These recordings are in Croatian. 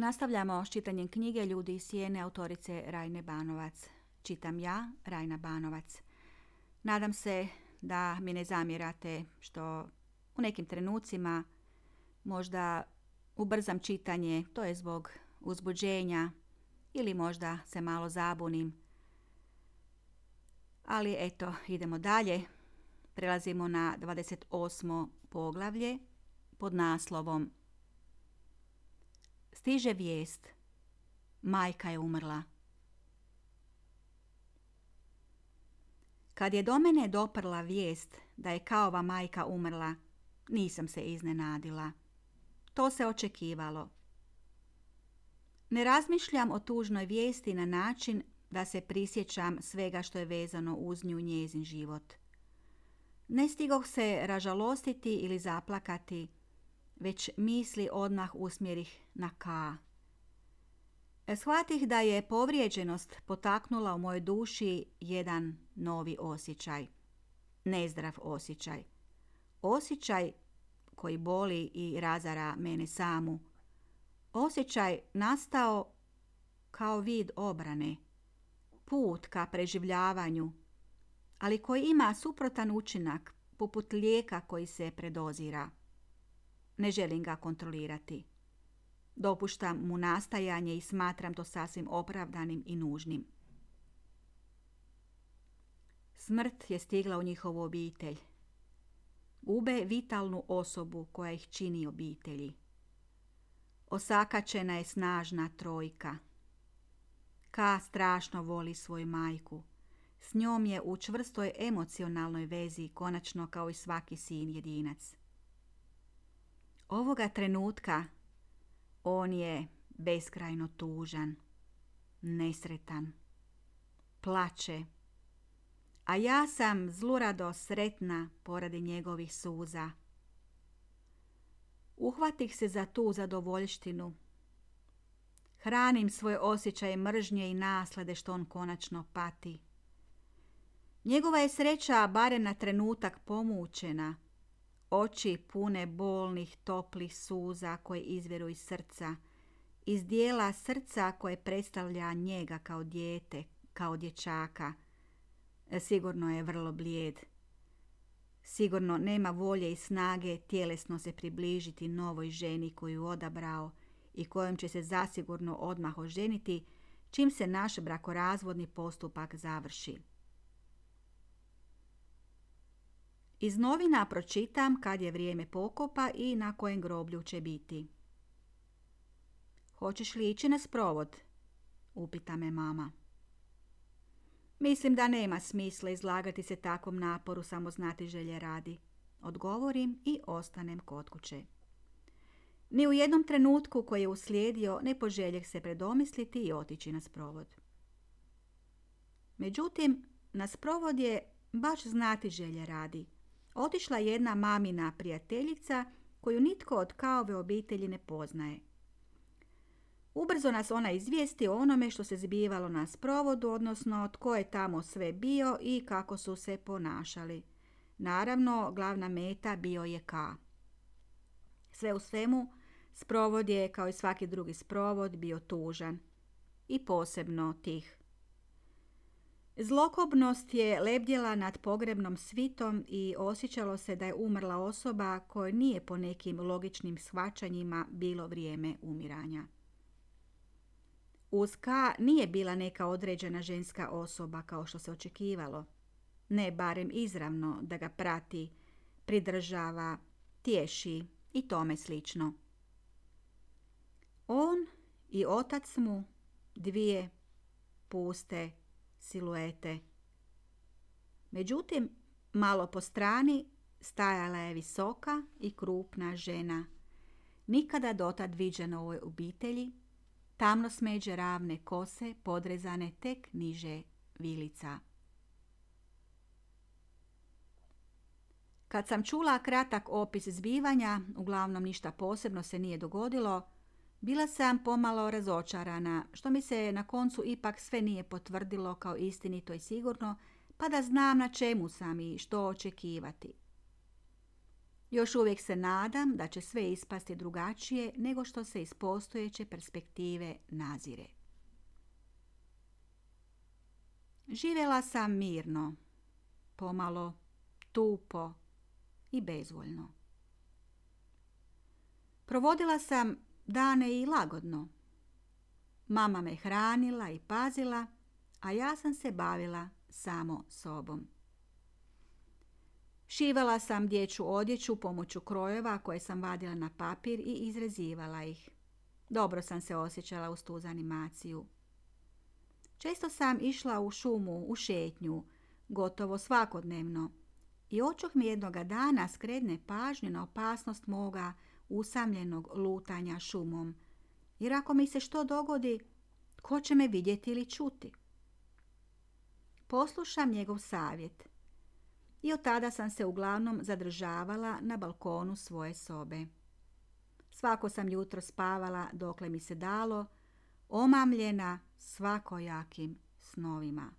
Nastavljamo s čitanjem knjige Ljudi iz Sijene autorice Rajne Banovac. Čitam ja, Rajna Banovac. Nadam se da mi ne zamjerate što u nekim trenucima možda ubrzam čitanje, to je zbog uzbuđenja ili možda se malo zabunim. Ali eto, idemo dalje. Prelazimo na 28. poglavlje pod naslovom Stiže vijest. Majka je umrla. Kad je do mene doprla vijest da je kaova majka umrla, nisam se iznenadila. To se očekivalo. Ne razmišljam o tužnoj vijesti na način da se prisjećam svega što je vezano uz nju njezin život. Ne stigoh se ražalostiti ili zaplakati, već misli odmah usmjerih na ka. E, shvatih da je povrijeđenost potaknula u mojoj duši jedan novi osjećaj. Nezdrav osjećaj. Osjećaj koji boli i razara mene samu. Osjećaj nastao kao vid obrane. Put ka preživljavanju, ali koji ima suprotan učinak, poput lijeka koji se predozira. Ne želim ga kontrolirati. Dopuštam mu nastajanje i smatram to sasvim opravdanim i nužnim. Smrt je stigla u njihovu obitelj. Ube vitalnu osobu koja ih čini obitelji. Osakačena je snažna trojka. Ka strašno voli svoju majku. S njom je u čvrstoj emocionalnoj vezi, konačno kao i svaki sin jedinac. Ovoga trenutka on je beskrajno tužan, nesretan, plače, a ja sam zlurado sretna poradi njegovih suza. Uhvatih se za tu zadovoljštinu. Hranim svoje osjećaje mržnje i naslade što on konačno pati. Njegova je sreća barem na trenutak pomučena, Oči pune bolnih, toplih suza koje izviru iz srca, iz dijela srca koje predstavlja njega kao dijete, kao dječaka. Sigurno je vrlo blijed. Sigurno nema volje i snage tjelesno se približiti novoj ženi koju odabrao i kojom će se zasigurno odmah oženiti čim se naš brakorazvodni postupak završi. Iz novina pročitam kad je vrijeme pokopa i na kojem groblju će biti. Hoćeš li ići na sprovod? Upita me mama. Mislim da nema smisla izlagati se takvom naporu samo znati želje radi. Odgovorim i ostanem kod kuće. Ni u jednom trenutku koji je uslijedio ne poželjeh se predomisliti i otići na sprovod. Međutim, na sprovod je baš znati želje radi – otišla jedna mamina prijateljica koju nitko od kaove obitelji ne poznaje. Ubrzo nas ona izvijesti o onome što se zbivalo na sprovodu, odnosno tko je tamo sve bio i kako su se ponašali. Naravno, glavna meta bio je K. Sve u svemu, sprovod je, kao i svaki drugi sprovod, bio tužan. I posebno tih. Zlokobnost je lebdjela nad pogrebnom svitom i osjećalo se da je umrla osoba koja nije po nekim logičnim shvaćanjima bilo vrijeme umiranja. Uz K nije bila neka određena ženska osoba kao što se očekivalo. Ne barem izravno da ga prati, pridržava, tješi i tome slično. On i otac mu dvije puste siluete. Međutim, malo po strani stajala je visoka i krupna žena. Nikada dotad viđena u ovoj obitelji, tamno smeđe ravne kose podrezane tek niže vilica. Kad sam čula kratak opis zbivanja, uglavnom ništa posebno se nije dogodilo, bila sam pomalo razočarana, što mi se na koncu ipak sve nije potvrdilo kao istinito i sigurno, pa da znam na čemu sam i što očekivati. Još uvijek se nadam da će sve ispasti drugačije nego što se iz postojeće perspektive nazire. Živjela sam mirno, pomalo tupo i bezvoljno. Provodila sam dane i lagodno. Mama me hranila i pazila, a ja sam se bavila samo sobom. Šivala sam dječju odjeću pomoću krojeva koje sam vadila na papir i izrezivala ih. Dobro sam se osjećala uz tu zanimaciju. Često sam išla u šumu, u šetnju, gotovo svakodnevno. I očuh mi jednoga dana skredne pažnje na opasnost moga usamljenog lutanja šumom. Jer ako mi se što dogodi, ko će me vidjeti ili čuti? Poslušam njegov savjet. I od tada sam se uglavnom zadržavala na balkonu svoje sobe. Svako sam jutro spavala dokle mi se dalo, omamljena svakojakim snovima.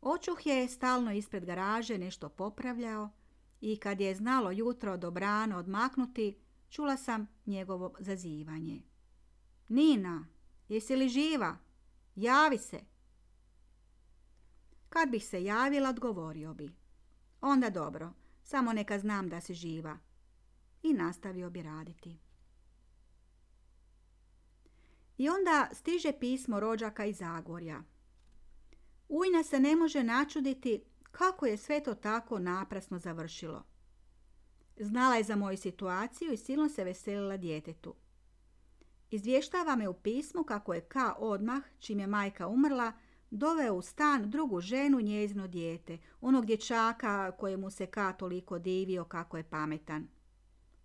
Očuh je stalno ispred garaže nešto popravljao i kad je znalo jutro dobrano odmaknuti, čula sam njegovo zazivanje. Nina, jesi li živa? Javi se. Kad bih se javila, odgovorio bi. Onda dobro, samo neka znam da si živa. I nastavio bi raditi. I onda stiže pismo rođaka iz Zagorja. Ujna se ne može načuditi kako je sve to tako naprasno završilo. Znala je za moju situaciju i silno se veselila djetetu. Izvještava me u pismu kako je K odmah, čim je majka umrla, doveo u stan drugu ženu njezino dijete, onog dječaka kojemu se K toliko divio kako je pametan.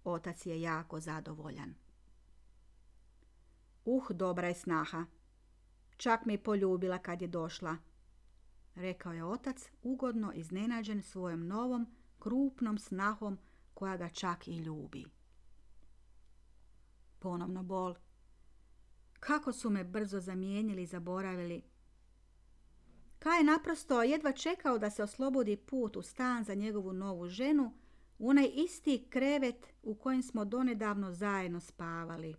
Otac je jako zadovoljan. Uh, dobra je snaha. Čak me poljubila kad je došla rekao je otac, ugodno iznenađen svojom novom, krupnom snahom koja ga čak i ljubi. Ponovno bol. Kako su me brzo zamijenili i zaboravili. Kaj je naprosto jedva čekao da se oslobodi put u stan za njegovu novu ženu, u onaj isti krevet u kojem smo donedavno zajedno spavali.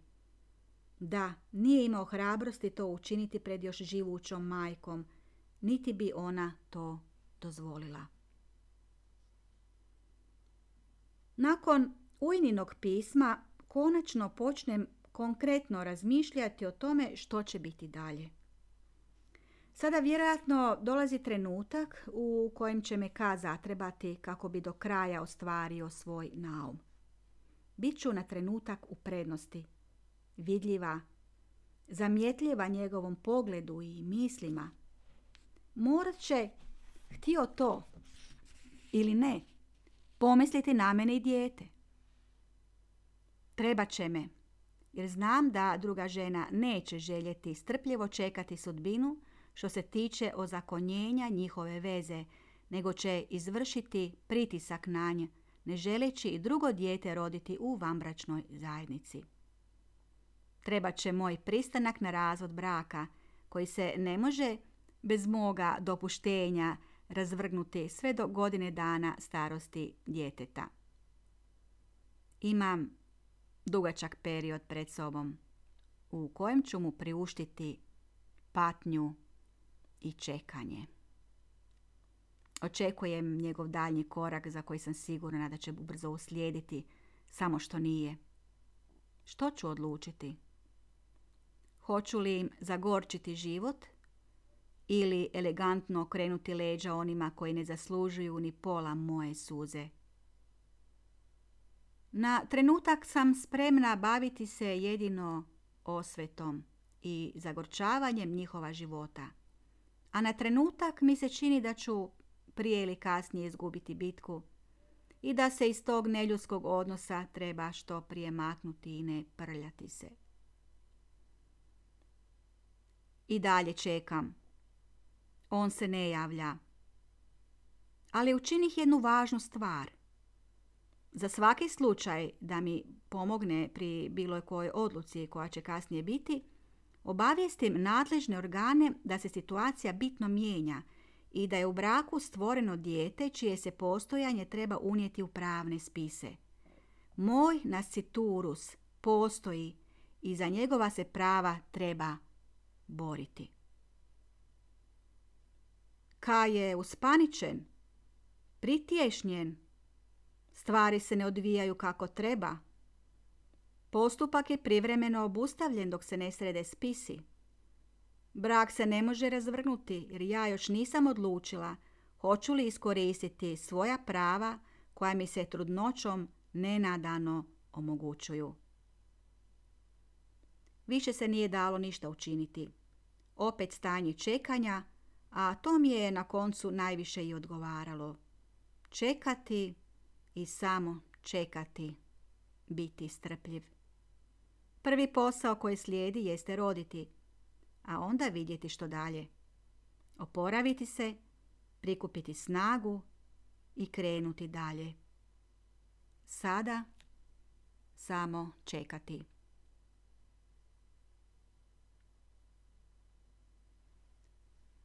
Da, nije imao hrabrosti to učiniti pred još živućom majkom – niti bi ona to dozvolila. Nakon Ujninog pisma konačno počnem konkretno razmišljati o tome što će biti dalje. Sada vjerojatno dolazi trenutak u kojem će me ka zatrebati kako bi do kraja ostvario svoj naum. Biću na trenutak u prednosti, vidljiva, zamjetljiva njegovom pogledu i mislima, morat će, htio to ili ne, pomisliti na mene i dijete. Treba će me, jer znam da druga žena neće željeti strpljivo čekati sudbinu što se tiče ozakonjenja njihove veze, nego će izvršiti pritisak na nje, ne želeći i drugo dijete roditi u vambračnoj zajednici. Treba će moj pristanak na razvod braka, koji se ne može bez moga dopuštenja razvrgnuti sve do godine dana starosti djeteta. Imam dugačak period pred sobom u kojem ću mu priuštiti patnju i čekanje. Očekujem njegov daljnji korak za koji sam sigurna da će brzo uslijediti, samo što nije. Što ću odlučiti? Hoću li im zagorčiti život – ili elegantno okrenuti leđa onima koji ne zaslužuju ni pola moje suze. Na trenutak sam spremna baviti se jedino osvetom i zagorčavanjem njihova života. A na trenutak mi se čini da ću prije ili kasnije izgubiti bitku i da se iz tog neljudskog odnosa treba što prije maknuti i ne prljati se. I dalje čekam on se ne javlja. Ali učinih jednu važnu stvar. Za svaki slučaj da mi pomogne pri bilo kojoj odluci koja će kasnije biti, obavijestim nadležne organe da se situacija bitno mijenja i da je u braku stvoreno dijete čije se postojanje treba unijeti u pravne spise. Moj nasciturus postoji i za njegova se prava treba boriti. Ka je uspaničen, pritješnjen, stvari se ne odvijaju kako treba. Postupak je privremeno obustavljen dok se ne srede spisi. Brak se ne može razvrgnuti jer ja još nisam odlučila hoću li iskoristiti svoja prava koja mi se trudnoćom nenadano omogućuju. Više se nije dalo ništa učiniti. Opet stanje čekanja, a to mi je na koncu najviše i odgovaralo. Čekati i samo čekati, biti strpljiv. Prvi posao koji slijedi jeste roditi, a onda vidjeti što dalje. Oporaviti se, prikupiti snagu i krenuti dalje. Sada samo čekati.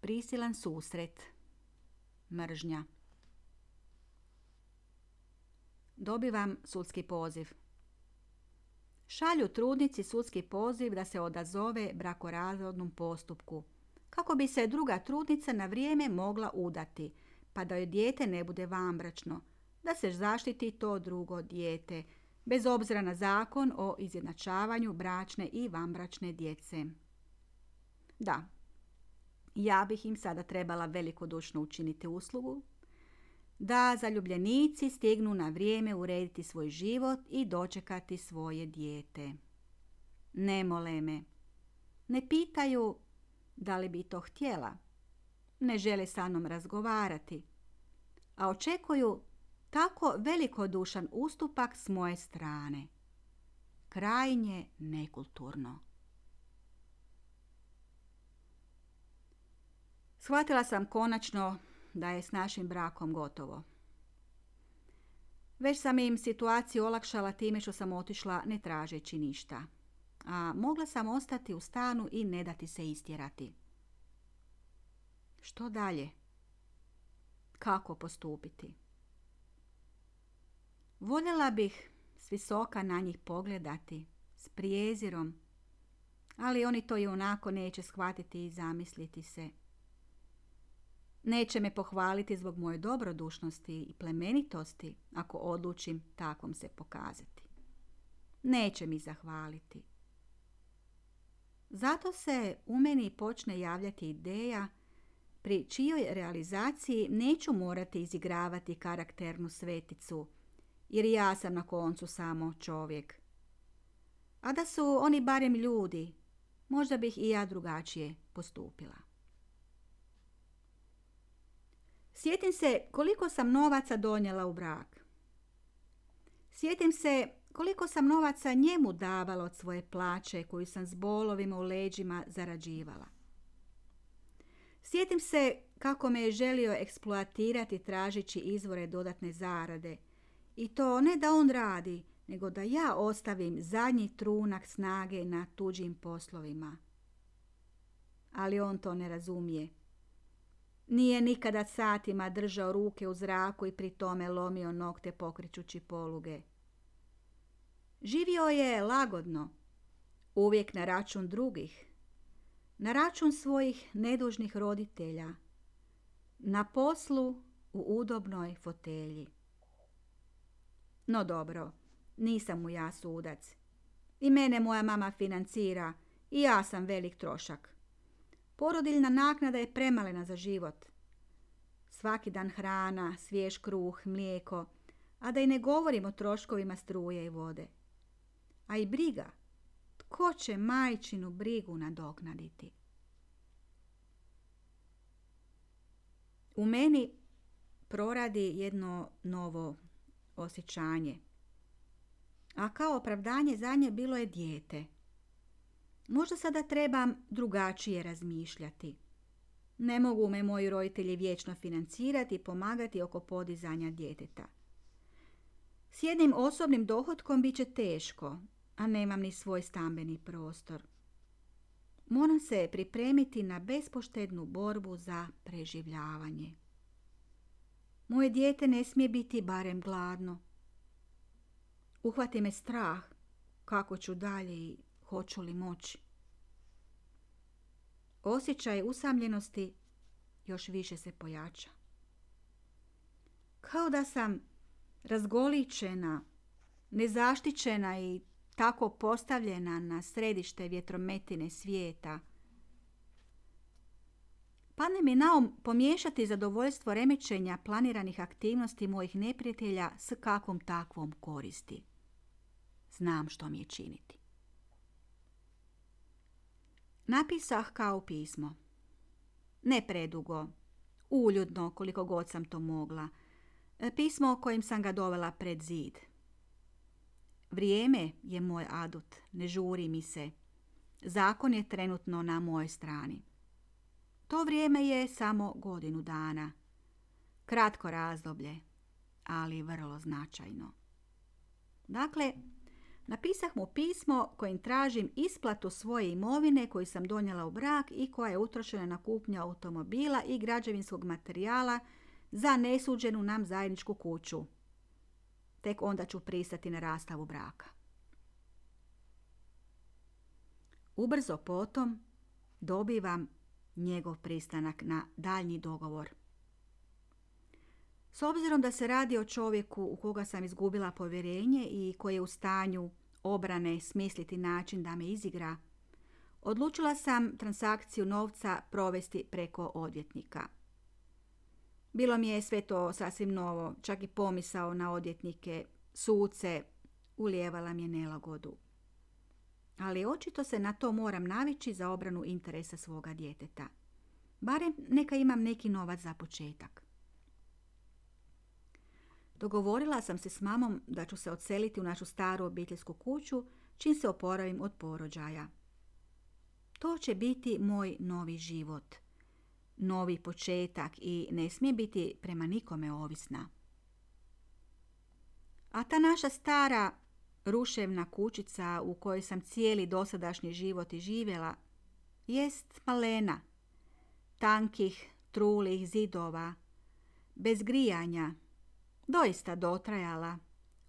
Prisilan susret. Mržnja. Dobivam sudski poziv. Šalju trudnici sudski poziv da se odazove brakorazvodnom postupku, kako bi se druga trudnica na vrijeme mogla udati, pa da joj dijete ne bude vambračno, da se zaštiti to drugo dijete, bez obzira na zakon o izjednačavanju bračne i vambračne djece. Da, ja bih im sada trebala velikodušno učiniti uslugu, da zaljubljenici stignu na vrijeme urediti svoj život i dočekati svoje dijete. Ne mole me. Ne pitaju da li bi to htjela. Ne žele sa mnom razgovarati. A očekuju tako velikodušan ustupak s moje strane. Krajnje nekulturno. Shvatila sam konačno da je s našim brakom gotovo. Već sam im situaciju olakšala time što sam otišla ne tražeći ništa. A mogla sam ostati u stanu i ne dati se istjerati. Što dalje? Kako postupiti? Voljela bih s visoka na njih pogledati, s prijezirom, ali oni to i onako neće shvatiti i zamisliti se. Neće me pohvaliti zbog moje dobrodušnosti i plemenitosti ako odlučim takvom se pokazati. Neće mi zahvaliti. Zato se u meni počne javljati ideja pri čijoj realizaciji neću morati izigravati karakternu sveticu, jer ja sam na koncu samo čovjek. A da su oni barem ljudi, možda bih i ja drugačije postupila. Sjetim se koliko sam novaca donijela u brak. Sjetim se koliko sam novaca njemu davala od svoje plaće koju sam s bolovima u leđima zarađivala. Sjetim se kako me je želio eksploatirati tražići izvore dodatne zarade. I to ne da on radi, nego da ja ostavim zadnji trunak snage na tuđim poslovima. Ali on to ne razumije. Nije nikada satima držao ruke u zraku i pri tome lomio nokte pokrećući poluge. Živio je lagodno, uvijek na račun drugih, na račun svojih nedužnih roditelja, na poslu u udobnoj fotelji. No dobro, nisam mu ja sudac. I mene moja mama financira i ja sam velik trošak. Porodiljna naknada je premalena za život. Svaki dan hrana, svjež kruh, mlijeko, a da i ne govorim o troškovima struje i vode. A i briga. Tko će majčinu brigu nadoknaditi? U meni proradi jedno novo osjećanje. A kao opravdanje za nje bilo je dijete – Možda sada trebam drugačije razmišljati. Ne mogu me moji roditelji vječno financirati i pomagati oko podizanja djeteta. S jednim osobnim dohodkom bit će teško, a nemam ni svoj stambeni prostor. Moram se pripremiti na bespoštednu borbu za preživljavanje. Moje dijete ne smije biti barem gladno. Uhvati me strah kako ću dalje i hoću li moći. Osjećaj usamljenosti još više se pojača. Kao da sam razgoličena, nezaštićena i tako postavljena na središte vjetrometine svijeta. Pane mi na um pomiješati zadovoljstvo remećenja planiranih aktivnosti mojih neprijatelja s kakvom takvom koristi. Znam što mi je činiti. Napisah kao pismo. Ne predugo, uljudno koliko god sam to mogla. Pismo kojim sam ga dovela pred zid. Vrijeme je moj adut, ne žuri mi se. Zakon je trenutno na mojoj strani. To vrijeme je samo godinu dana. Kratko razdoblje, ali vrlo značajno. Dakle, napisah mu pismo kojim tražim isplatu svoje imovine koju sam donijela u brak i koja je utrošena na kupnju automobila i građevinskog materijala za nesuđenu nam zajedničku kuću tek onda ću pristati na rastavu braka. Ubrzo potom dobivam njegov pristanak na daljnji dogovor. S obzirom da se radi o čovjeku u koga sam izgubila povjerenje i koji je u stanju obrane smisliti način da me izigra, odlučila sam transakciju novca provesti preko odvjetnika. Bilo mi je sve to sasvim novo, čak i pomisao na odjetnike, suce, ulijevala mi je nelagodu. Ali očito se na to moram navići za obranu interesa svoga djeteta. Barem neka imam neki novac za početak. Dogovorila sam se s mamom da ću se odseliti u našu staru obiteljsku kuću čim se oporavim od porođaja. To će biti moj novi život – novi početak i ne smije biti prema nikome ovisna. A ta naša stara ruševna kućica u kojoj sam cijeli dosadašnji život i živjela jest malena, tankih, trulih zidova, bez grijanja, doista dotrajala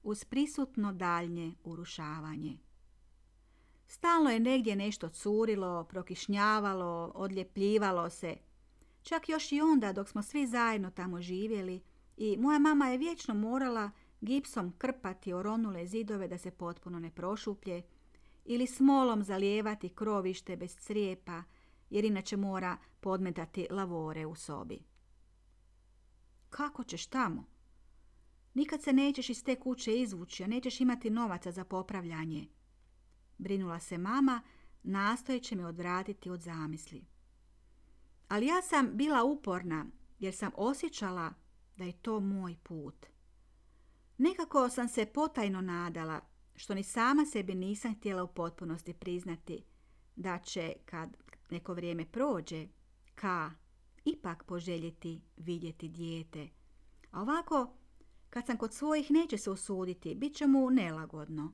uz prisutno daljnje urušavanje. Stalno je negdje nešto curilo, prokišnjavalo, odljepljivalo se, Čak još i onda dok smo svi zajedno tamo živjeli i moja mama je vječno morala gipsom krpati oronule zidove da se potpuno ne prošuplje ili smolom zalijevati krovište bez crijepa jer inače mora podmetati lavore u sobi. Kako ćeš tamo? Nikad se nećeš iz te kuće izvući, a nećeš imati novaca za popravljanje. Brinula se mama, nastojeći me odvratiti od zamisli. Ali ja sam bila uporna jer sam osjećala da je to moj put. Nekako sam se potajno nadala, što ni sama sebi nisam htjela u potpunosti priznati, da će, kad neko vrijeme prođe, ka ipak poželjeti vidjeti dijete. A ovako, kad sam kod svojih neće se usuditi, bit će mu nelagodno.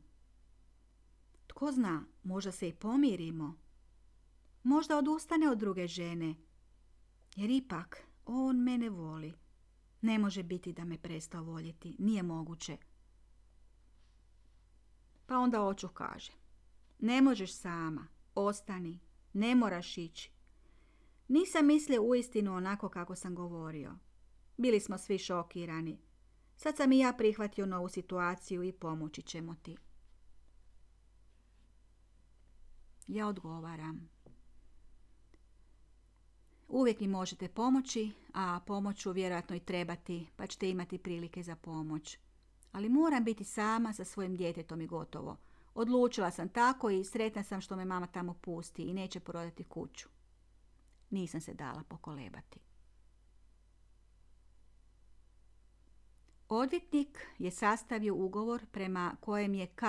Tko zna, možda se i pomirimo. Možda odustane od druge žene, jer ipak on mene voli. Ne može biti da me prestao voljeti. Nije moguće. Pa onda oču kaže. Ne možeš sama. Ostani. Ne moraš ići. Nisam mislio uistinu onako kako sam govorio. Bili smo svi šokirani. Sad sam i ja prihvatio novu situaciju i pomoći ćemo ti. Ja odgovaram. Uvijek mi možete pomoći, a pomoć ću vjerojatno i trebati, pa ćete imati prilike za pomoć. Ali moram biti sama sa svojim djetetom i gotovo. Odlučila sam tako i sretna sam što me mama tamo pusti i neće prodati kuću. Nisam se dala pokolebati. Odvjetnik je sastavio ugovor prema kojem je K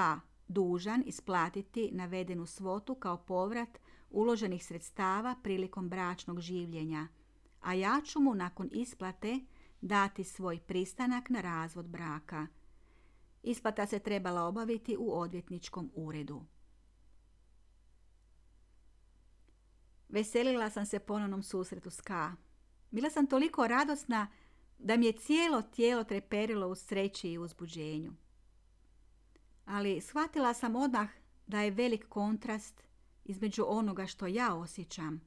dužan isplatiti navedenu svotu kao povrat uloženih sredstava prilikom bračnog življenja, a ja ću mu nakon isplate dati svoj pristanak na razvod braka. Isplata se trebala obaviti u odvjetničkom uredu. Veselila sam se ponovnom susretu s Ka. Bila sam toliko radosna da mi je cijelo tijelo treperilo u sreći i uzbuđenju. Ali shvatila sam odmah da je velik kontrast između onoga što ja osjećam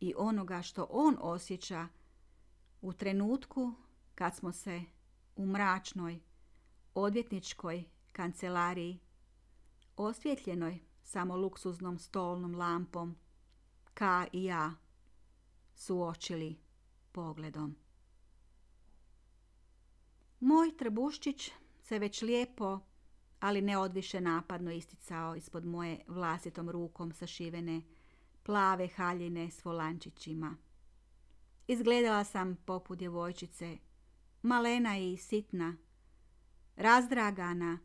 i onoga što on osjeća u trenutku kad smo se u mračnoj odvjetničkoj kancelariji osvjetljenoj samo luksuznom stolnom lampom Ka i ja suočili pogledom. Moj trbuščić se već lijepo, ali ne odviše napadno isticao ispod moje vlastitom rukom sašivene plave haljine s volančićima. Izgledala sam poput djevojčice, malena i sitna, razdragana,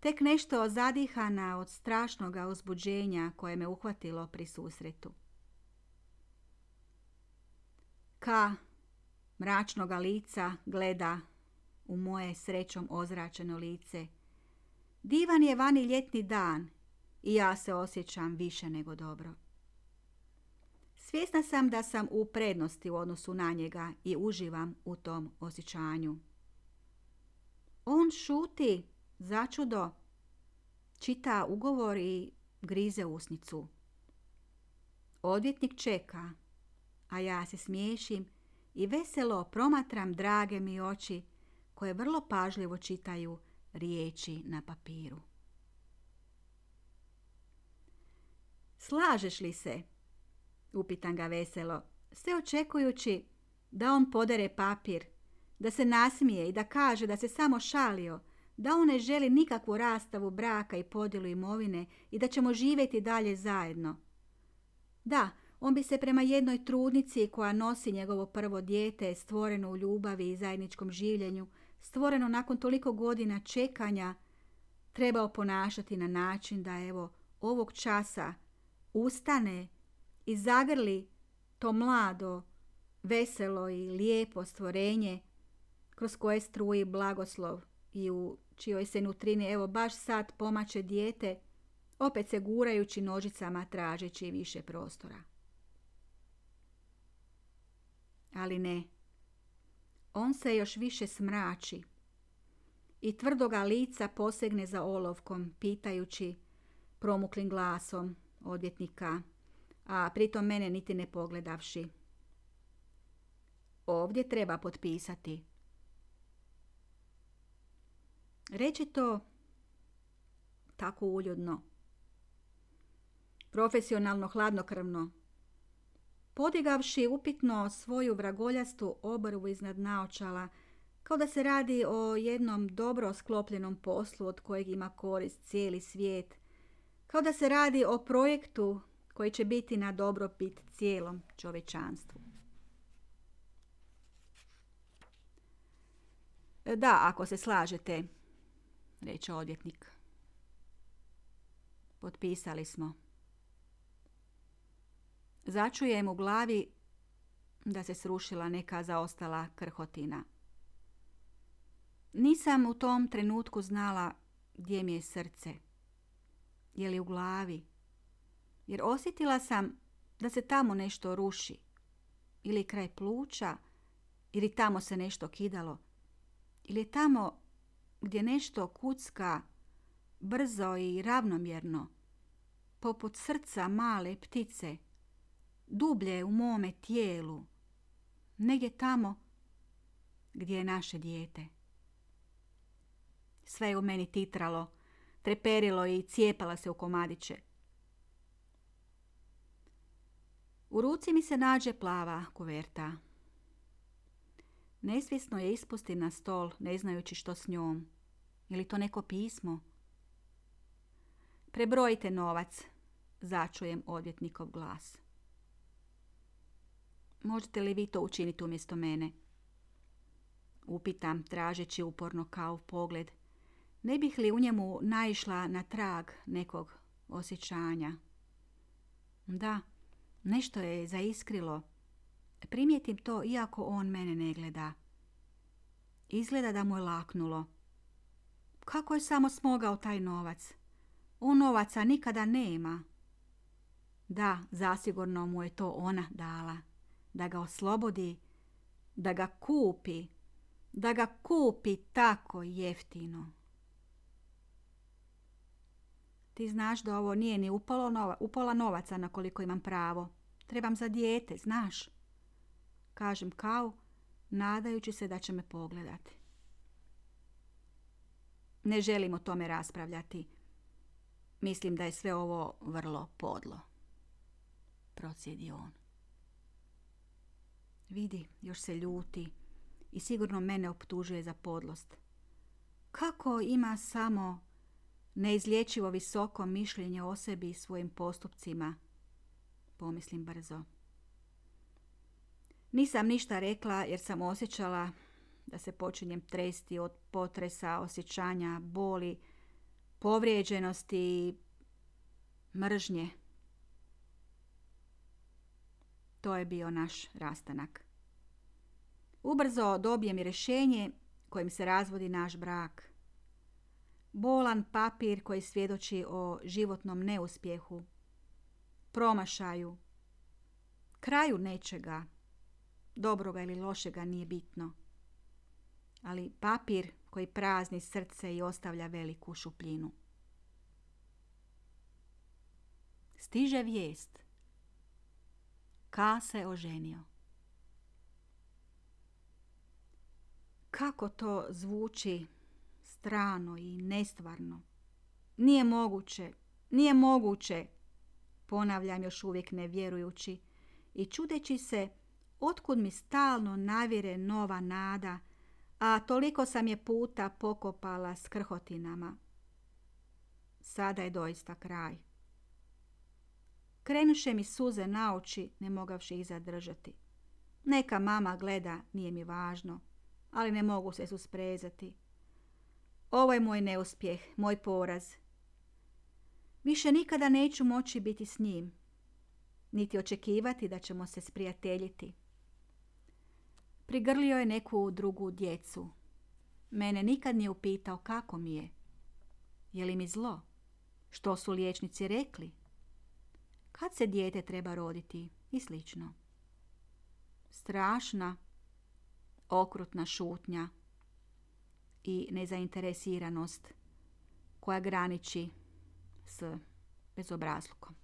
tek nešto zadihana od strašnoga uzbuđenja koje me uhvatilo pri susretu. Ka mračnoga lica gleda u moje srećom ozračeno lice. Divan je vani ljetni dan i ja se osjećam više nego dobro. Svjesna sam da sam u prednosti u odnosu na njega i uživam u tom osjećanju. On šuti, začudo, čita ugovor i grize usnicu. Odvjetnik čeka, a ja se smiješim i veselo promatram drage mi oči koje vrlo pažljivo čitaju riječi na papiru. Slažeš li se? Upitam ga veselo, sve očekujući da on podere papir, da se nasmije i da kaže da se samo šalio, da on ne želi nikakvu rastavu braka i podjelu imovine i da ćemo živjeti dalje zajedno. Da, on bi se prema jednoj trudnici koja nosi njegovo prvo dijete, stvoreno u ljubavi i zajedničkom življenju, stvoreno nakon toliko godina čekanja, trebao ponašati na način da evo ovog časa ustane i zagrli to mlado, veselo i lijepo stvorenje kroz koje struji blagoslov i u čijoj se nutrini evo baš sad pomače dijete, opet se gurajući nožicama tražeći više prostora. Ali ne, on se još više smrači i tvrdoga lica posegne za olovkom, pitajući promuklim glasom odvjetnika, a pritom mene niti ne pogledavši. Ovdje treba potpisati. Reći to tako uljudno, profesionalno hladnokrvno, podigavši upitno svoju vragoljastu obrvu iznad naočala, kao da se radi o jednom dobro sklopljenom poslu od kojeg ima korist cijeli svijet, kao da se radi o projektu koji će biti na dobrobit cijelom čovečanstvu. Da, ako se slažete, reče odvjetnik. Potpisali smo. Začujem u glavi da se srušila neka zaostala krhotina. Nisam u tom trenutku znala gdje mi je srce. Je li u glavi? Jer osjetila sam da se tamo nešto ruši. Ili kraj pluća, ili tamo se nešto kidalo. Ili tamo gdje nešto kucka brzo i ravnomjerno, poput srca male ptice, dublje u mome tijelu, negdje tamo gdje je naše dijete. Sve je u meni titralo, treperilo i cijepala se u komadiće. U ruci mi se nađe plava kuverta. Nesvjesno je ispusti na stol, ne znajući što s njom. Ili to neko pismo? Prebrojite novac, začujem odvjetnikov glas. Možete li vi to učiniti umjesto mene? Upitam, tražeći uporno kao pogled. Ne bih li u njemu naišla na trag nekog osjećanja? Da, nešto je zaiskrilo. Primijetim to iako on mene ne gleda. Izgleda da mu je laknulo. Kako je samo smogao taj novac? On novaca nikada nema. Da, zasigurno mu je to ona dala. Da ga oslobodi, da ga kupi, da ga kupi tako jeftino. Ti znaš da ovo nije ni upolo upola novaca na koliko imam pravo. Trebam za dijete, znaš. Kažem kao, nadajući se da će me pogledati. Ne želim o tome raspravljati. Mislim da je sve ovo vrlo podlo. Procijedi on. Vidi, još se ljuti i sigurno mene optužuje za podlost. Kako ima samo neizlječivo visoko mišljenje o sebi i svojim postupcima, pomislim brzo. Nisam ništa rekla jer sam osjećala da se počinjem tresti od potresa, osjećanja, boli, povrijeđenosti i mržnje. To je bio naš rastanak. Ubrzo dobijem i rješenje kojim se razvodi naš brak. Bolan papir koji svjedoči o životnom neuspjehu, promašaju, kraju nečega, dobroga ili lošega nije bitno. Ali papir koji prazni srce i ostavlja veliku šupljinu. Stiže vijest. Ka se oženio. Kako to zvuči strano i nestvarno. Nije moguće, nije moguće, ponavljam još uvijek ne vjerujući i čudeći se otkud mi stalno navire nova nada, a toliko sam je puta pokopala s krhotinama. Sada je doista kraj. Krenuše mi suze na oči, ne mogavši ih zadržati. Neka mama gleda, nije mi važno, ali ne mogu se susprezati. Ovo je moj neuspjeh, moj poraz. Više nikada neću moći biti s njim, niti očekivati da ćemo se sprijateljiti. Prigrlio je neku drugu djecu. Mene nikad nije upitao kako mi je. Je li mi zlo? Što su liječnici rekli? Kad se dijete treba roditi? I slično. Strašna, okrutna šutnja i nezainteresiranost koja graniči s bezobrazlukom.